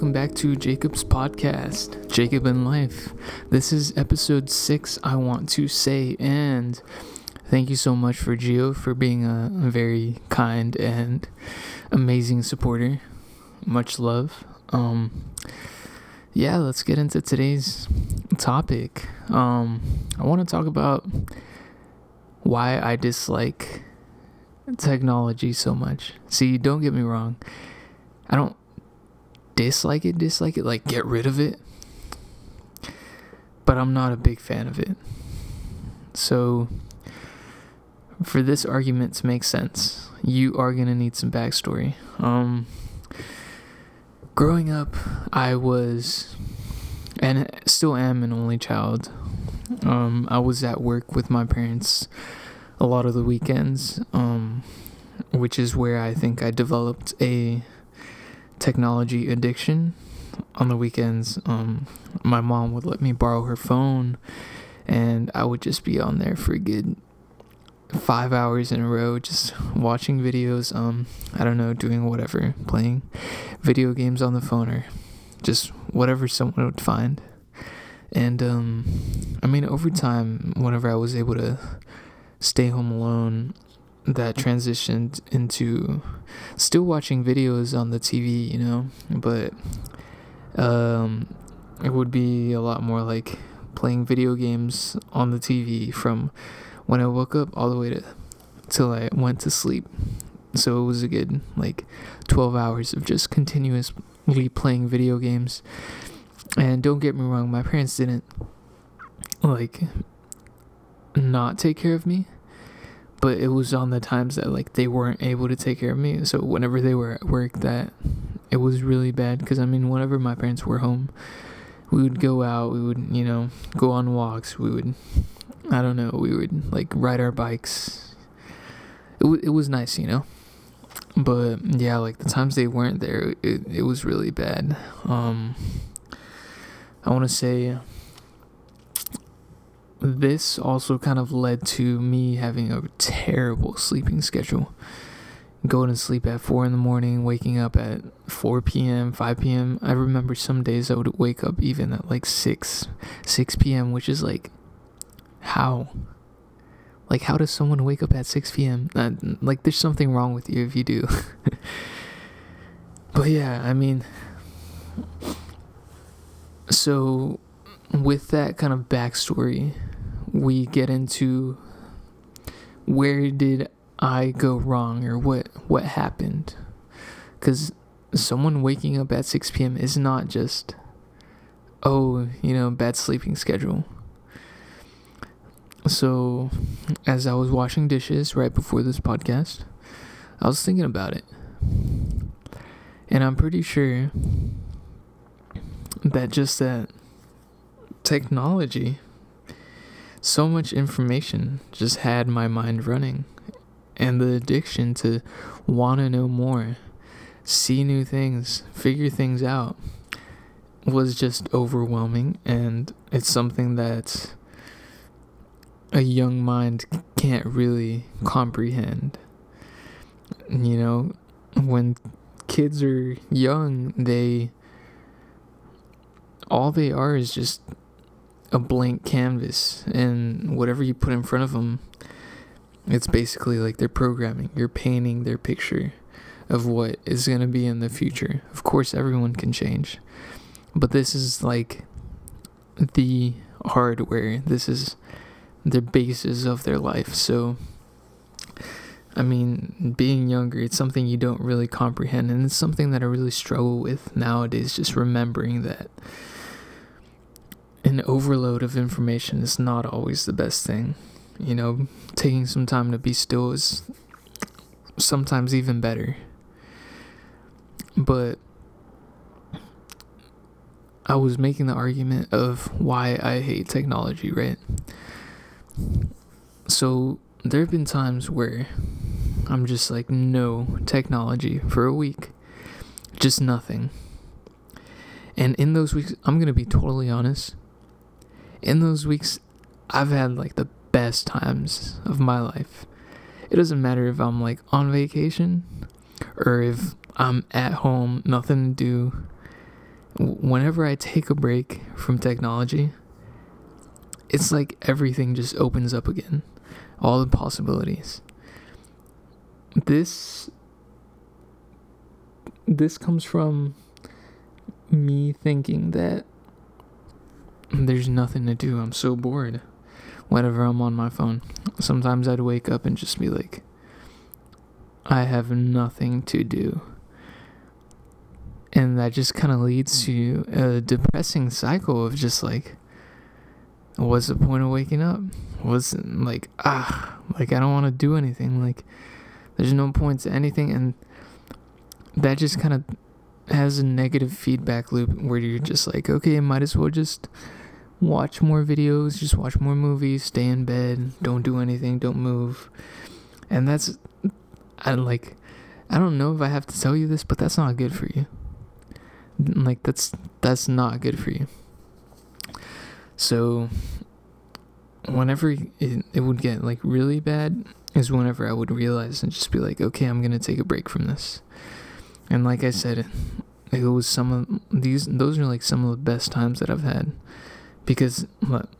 welcome back to Jacob's podcast, Jacob in Life. This is episode six, I want to say, and thank you so much for Geo for being a very kind and amazing supporter. Much love. Um, yeah, let's get into today's topic. Um, I want to talk about why I dislike technology so much. See, don't get me wrong. I don't dislike it, dislike it, like get rid of it. But I'm not a big fan of it. So, for this argument to make sense, you are gonna need some backstory. Um, growing up, I was, and still am, an only child. Um, I was at work with my parents a lot of the weekends, um, which is where I think I developed a technology addiction on the weekends. Um, my mom would let me borrow her phone, and I would just be on there for a good five hours in a row, just watching videos. Um, I don't know, doing whatever, playing video games on the phone, or just whatever someone would find. And um, I mean, over time, whenever I was able to stay home alone, that transitioned into still watching videos on the TV, you know, but um, it would be a lot more like playing video games on the TV from when I woke up all the way to till I went to sleep. So it was a good like 12 hours of just continuously playing video games. And don't get me wrong, my parents didn't like not take care of me but it was on the times that like they weren't able to take care of me. So whenever they were at work that it was really bad because i mean whenever my parents were home we would go out we would you know go on walks we would i don't know we would like ride our bikes. It, w- it was nice you know? But yeah like the times they weren't there it, it was really bad. Um i want to say this also kind of led to me having a terrible sleeping schedule. Going to sleep at 4 in the morning, waking up at 4 p.m., 5 p.m. I remember some days I would wake up even at like 6, 6 p.m., which is like, how? Like, how does someone wake up at 6 p.m.? Uh, like, there's something wrong with you if you do. but yeah, I mean, so with that kind of backstory, we get into where did I go wrong or what what happened? Cuz someone waking up at 6 p.m. is not just oh, you know, bad sleeping schedule. So, as I was washing dishes right before this podcast, I was thinking about it. And I'm pretty sure that just that technology so much information just had my mind running. And the addiction to want to know more, see new things, figure things out was just overwhelming. And it's something that a young mind can't really comprehend. You know, when kids are young, they all they are is just a blank canvas and whatever you put in front of them it's basically like they're programming you're painting their picture of what is going to be in the future. Of course everyone can change but this is like the hardware. This is the basis of their life. So I mean, being younger, it's something you don't really comprehend, and it's something that I really struggle with nowadays, just remembering that an overload of information is not always the best thing. You know, taking some time to be still is sometimes even better. But I was making the argument of why I hate technology, right? So there have been times where I'm just like, no technology for a week, just nothing. And in those weeks, I'm going to be totally honest, in those weeks, I've had like the best times of my life. It doesn't matter if I'm like on vacation or if I'm at home, nothing to do. whenever I take a break from technology, it's like everything just opens up again. All the possibilities. This this comes from me thinking that there's nothing to do. I'm so bored whenever I'm on my phone. Sometimes I'd wake up and just be like, I have nothing to do. And that just kind of leads to a depressing cycle of just like, what's the point of waking up? What's like, ah, like I don't want to do anything. Like, there's no point to anything. And that just kind of has a negative feedback loop where you're just like, okay, might as well just watch more videos, just watch more movies, stay in bed, don't do anything, don't move. And that's I like I don't know if I have to tell you this, but that's not good for you. Like that's that's not good for you. So whenever it, it would get like really bad is whenever I would realize and just be like, okay, I'm gonna take a break from this. And like I said, it was some of these those are like some of the best times that I've had because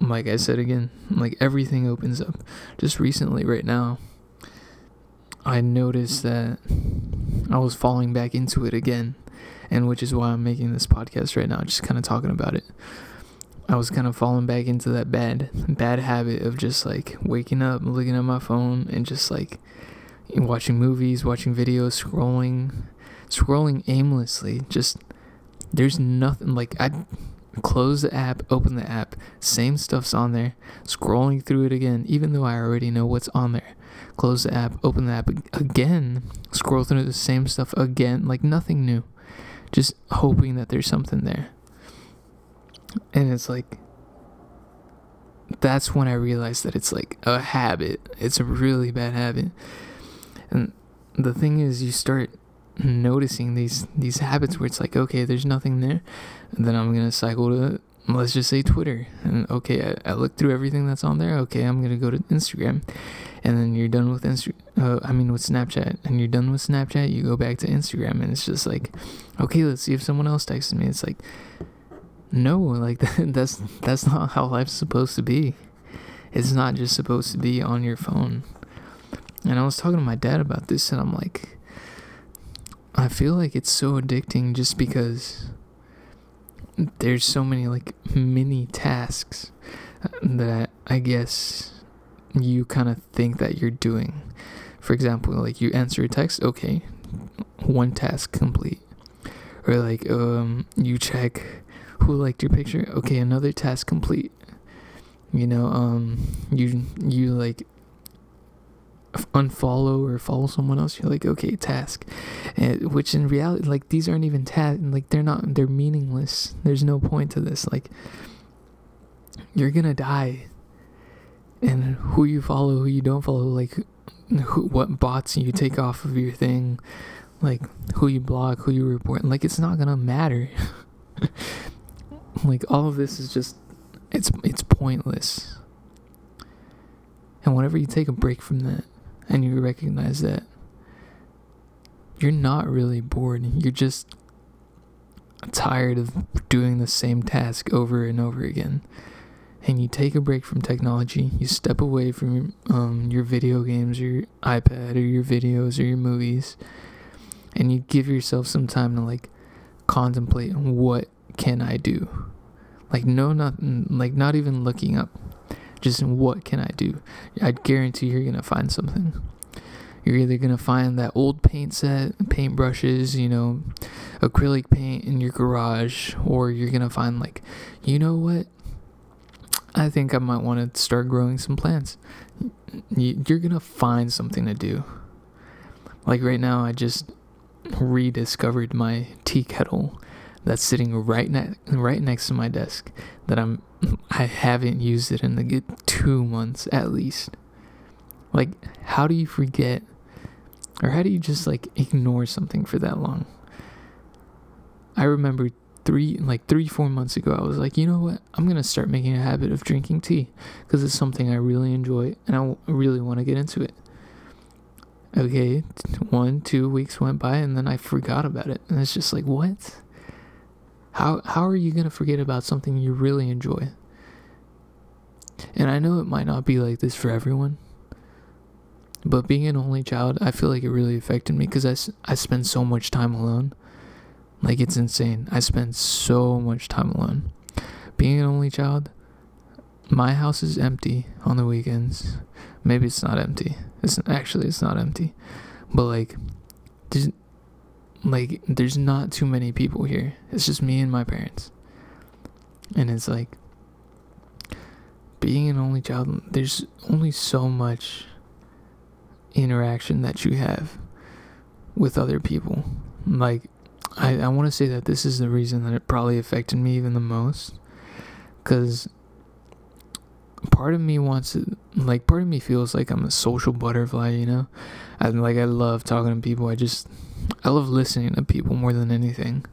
like I said again, like everything opens up. Just recently right now, I noticed that I was falling back into it again, and which is why I'm making this podcast right now, just kind of talking about it. I was kind of falling back into that bad bad habit of just like waking up, looking at my phone and just like watching movies, watching videos, scrolling, scrolling aimlessly. Just there's nothing like I close the app, open the app, same stuff's on there, scrolling through it again, even though I already know what's on there. Close the app, open the app again, scroll through the same stuff again, like nothing new. Just hoping that there's something there. And it's like, that's when I realized that it's like a habit. It's a really bad habit. And the thing is, you start noticing these these habits where it's like okay there's nothing there and then i'm gonna cycle to let's just say twitter. And okay i, I look through everything that's on there okay i'm gonna go to instagram. And then you're done with Insta- uh, i mean with snapchat. And you're done with snapchat you go back to instagram and it's just like okay let's see if someone else texted me. It's like no like that, that's that's not how life's supposed to be. It's not just supposed to be on your phone. And i was talking to my dad about this and i'm like I feel like it's so addicting just because there's so many like mini tasks that I guess you kind of think that you're doing. For example, like you answer a text, okay, one task complete. Or like um you check who liked your picture, okay, another task complete. You know, um you you like unfollow or follow someone else you're like okay task. And, which in reality like these aren't even tasks like they're not they're meaningless. There's no point to this like you're gonna die. And who you follow who you don't follow like who, what bots you take off of your thing like who you block who you report like it's not gonna matter. Like all of this is just it's it's pointless. And whenever you take a break from that and you recognize that you're not really bored. You're just tired of doing the same task over and over again. And you take a break from technology. You step away from um, your video games your iPad or your videos or your movies. And you give yourself some time to like contemplate what can I do? Like no not like not even looking up just what can I do? I guarantee you're gonna find something. You're either gonna find that old paint set, paint brushes, you know, acrylic paint in your garage, or you're gonna find like, you know what? I think I might want to start growing some plants. You're gonna find something to do. Like right now, I just rediscovered my tea kettle that's sitting right ne- right next to my desk that I'm I haven't used it in the good two months at least. Like, how do you forget, or how do you just like ignore something for that long? I remember three, like three, four months ago, I was like, you know what? I'm gonna start making a habit of drinking tea because it's something I really enjoy and I really want to get into it. Okay, one, two weeks went by and then I forgot about it, and it's just like, what? How how are you gonna forget about something you really enjoy? And I know it might not be like this for everyone. But being an only child, I feel like it really affected me because I, I spend so much time alone. Like, it's insane. I spend so much time alone. Being an only child, my house is empty on the weekends. Maybe it's not empty. It's actually it's not empty. But like like there's not too many people here. It's just me and my parents. And it's like being an only child, there's only so much interaction that you have with other people. Like, I, I want to say that this is the reason that it probably affected me even the most. Because part of me wants to, like, part of me feels like I'm a social butterfly, you know? I like, I love talking to people. I just, I love listening to people more than anything.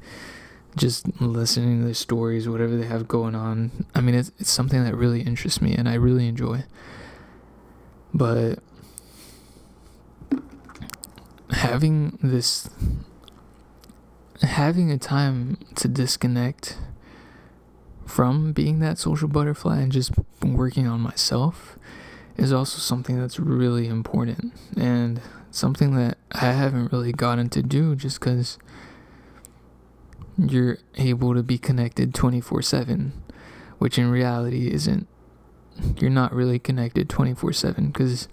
Just listening to their stories, whatever they have going on. I mean, it's, it's something that really interests me and I really enjoy. But having this having a time to disconnect from being that social butterfly and just working on myself is also something that's really important and something that I haven't really gotten to do just because you're able to be connected 24 7, which in reality isn't, you're not really connected 24 7 because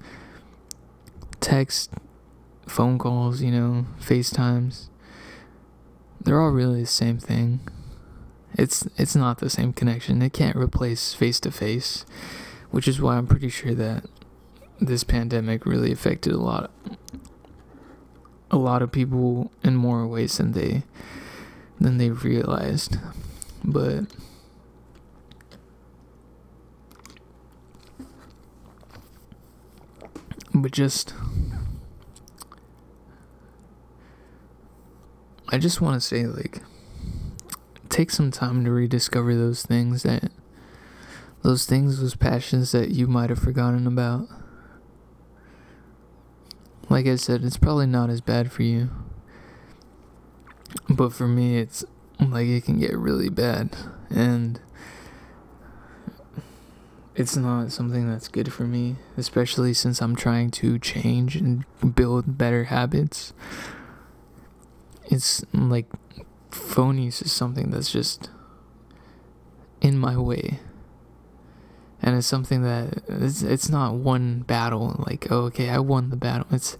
text phone calls, you know, FaceTimes. They're all really the same thing. It's it's not the same connection. It can't replace face to face, which is why I'm pretty sure that this pandemic really affected a lot a lot of people in more ways than they than they realized. But but just I just want to say, like, take some time to rediscover those things that, those things, those passions that you might have forgotten about. Like I said, it's probably not as bad for you. But for me, it's like it can get really bad. And it's not something that's good for me, especially since I'm trying to change and build better habits it's like phonies is something that's just in my way and it's something that it's, it's not one battle like oh, okay i won the battle it's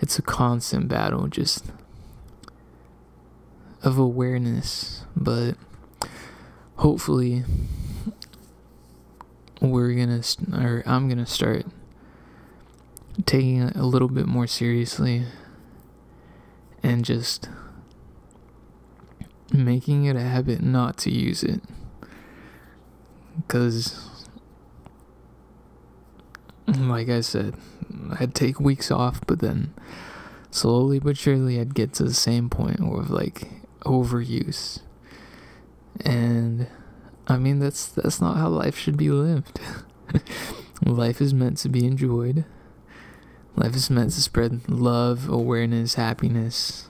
it's a constant battle just of awareness but hopefully we're gonna or i'm gonna start taking it a little bit more seriously and just making it a habit not to use it. Because, like I said, I'd take weeks off, but then slowly but surely I'd get to the same point of like overuse. And I mean that's that's not how life should be lived. life is meant to be enjoyed. Life is meant to spread love, awareness, happiness.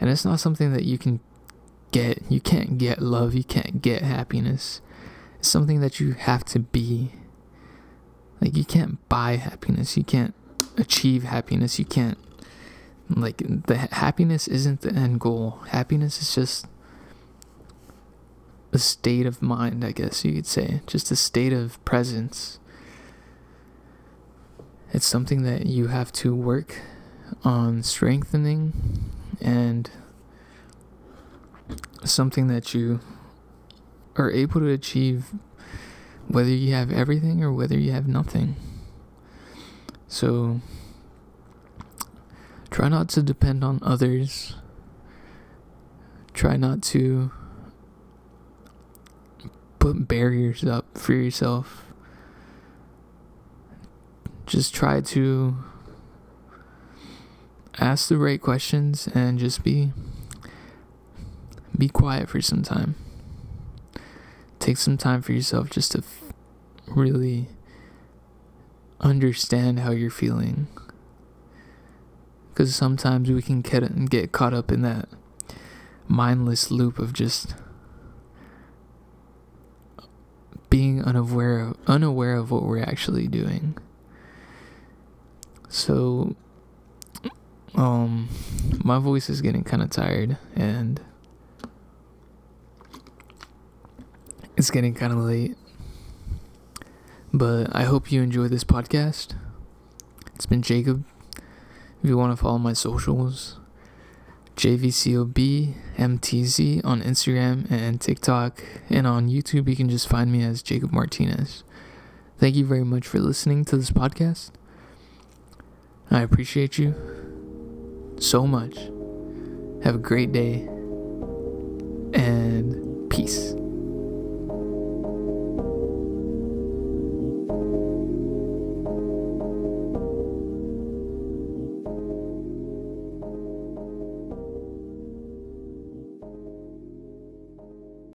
And it's not something that you can get. You can't get love, you can't get happiness. It's something that you have to be. Like, you can't buy happiness, you can't achieve happiness, you can't. Like, the happiness isn't the end goal. Happiness is just a state of mind, I guess you could say. Just a state of presence it's something that you have to work on strengthening and something that you are able to achieve whether you have everything or whether you have nothing. So try not to depend on others. Try not to put barriers up for yourself just try to ask the right questions and just be be quiet for some time. Take some time for yourself just to f- really understand how you're feeling. Because sometimes we can get, get caught up in that mindless loop of just being unaware of, unaware of what we're actually doing. So um my voice is getting kind of tired and it's getting kind of late. But I hope you enjoy this podcast. It's been Jacob. If you want to follow my socials, JVCOBMTZ on Instagram and TikTok, and on YouTube, you can just find me as Jacob Martinez. Thank you very much for listening to this podcast. I appreciate you so much. Have a great day and peace.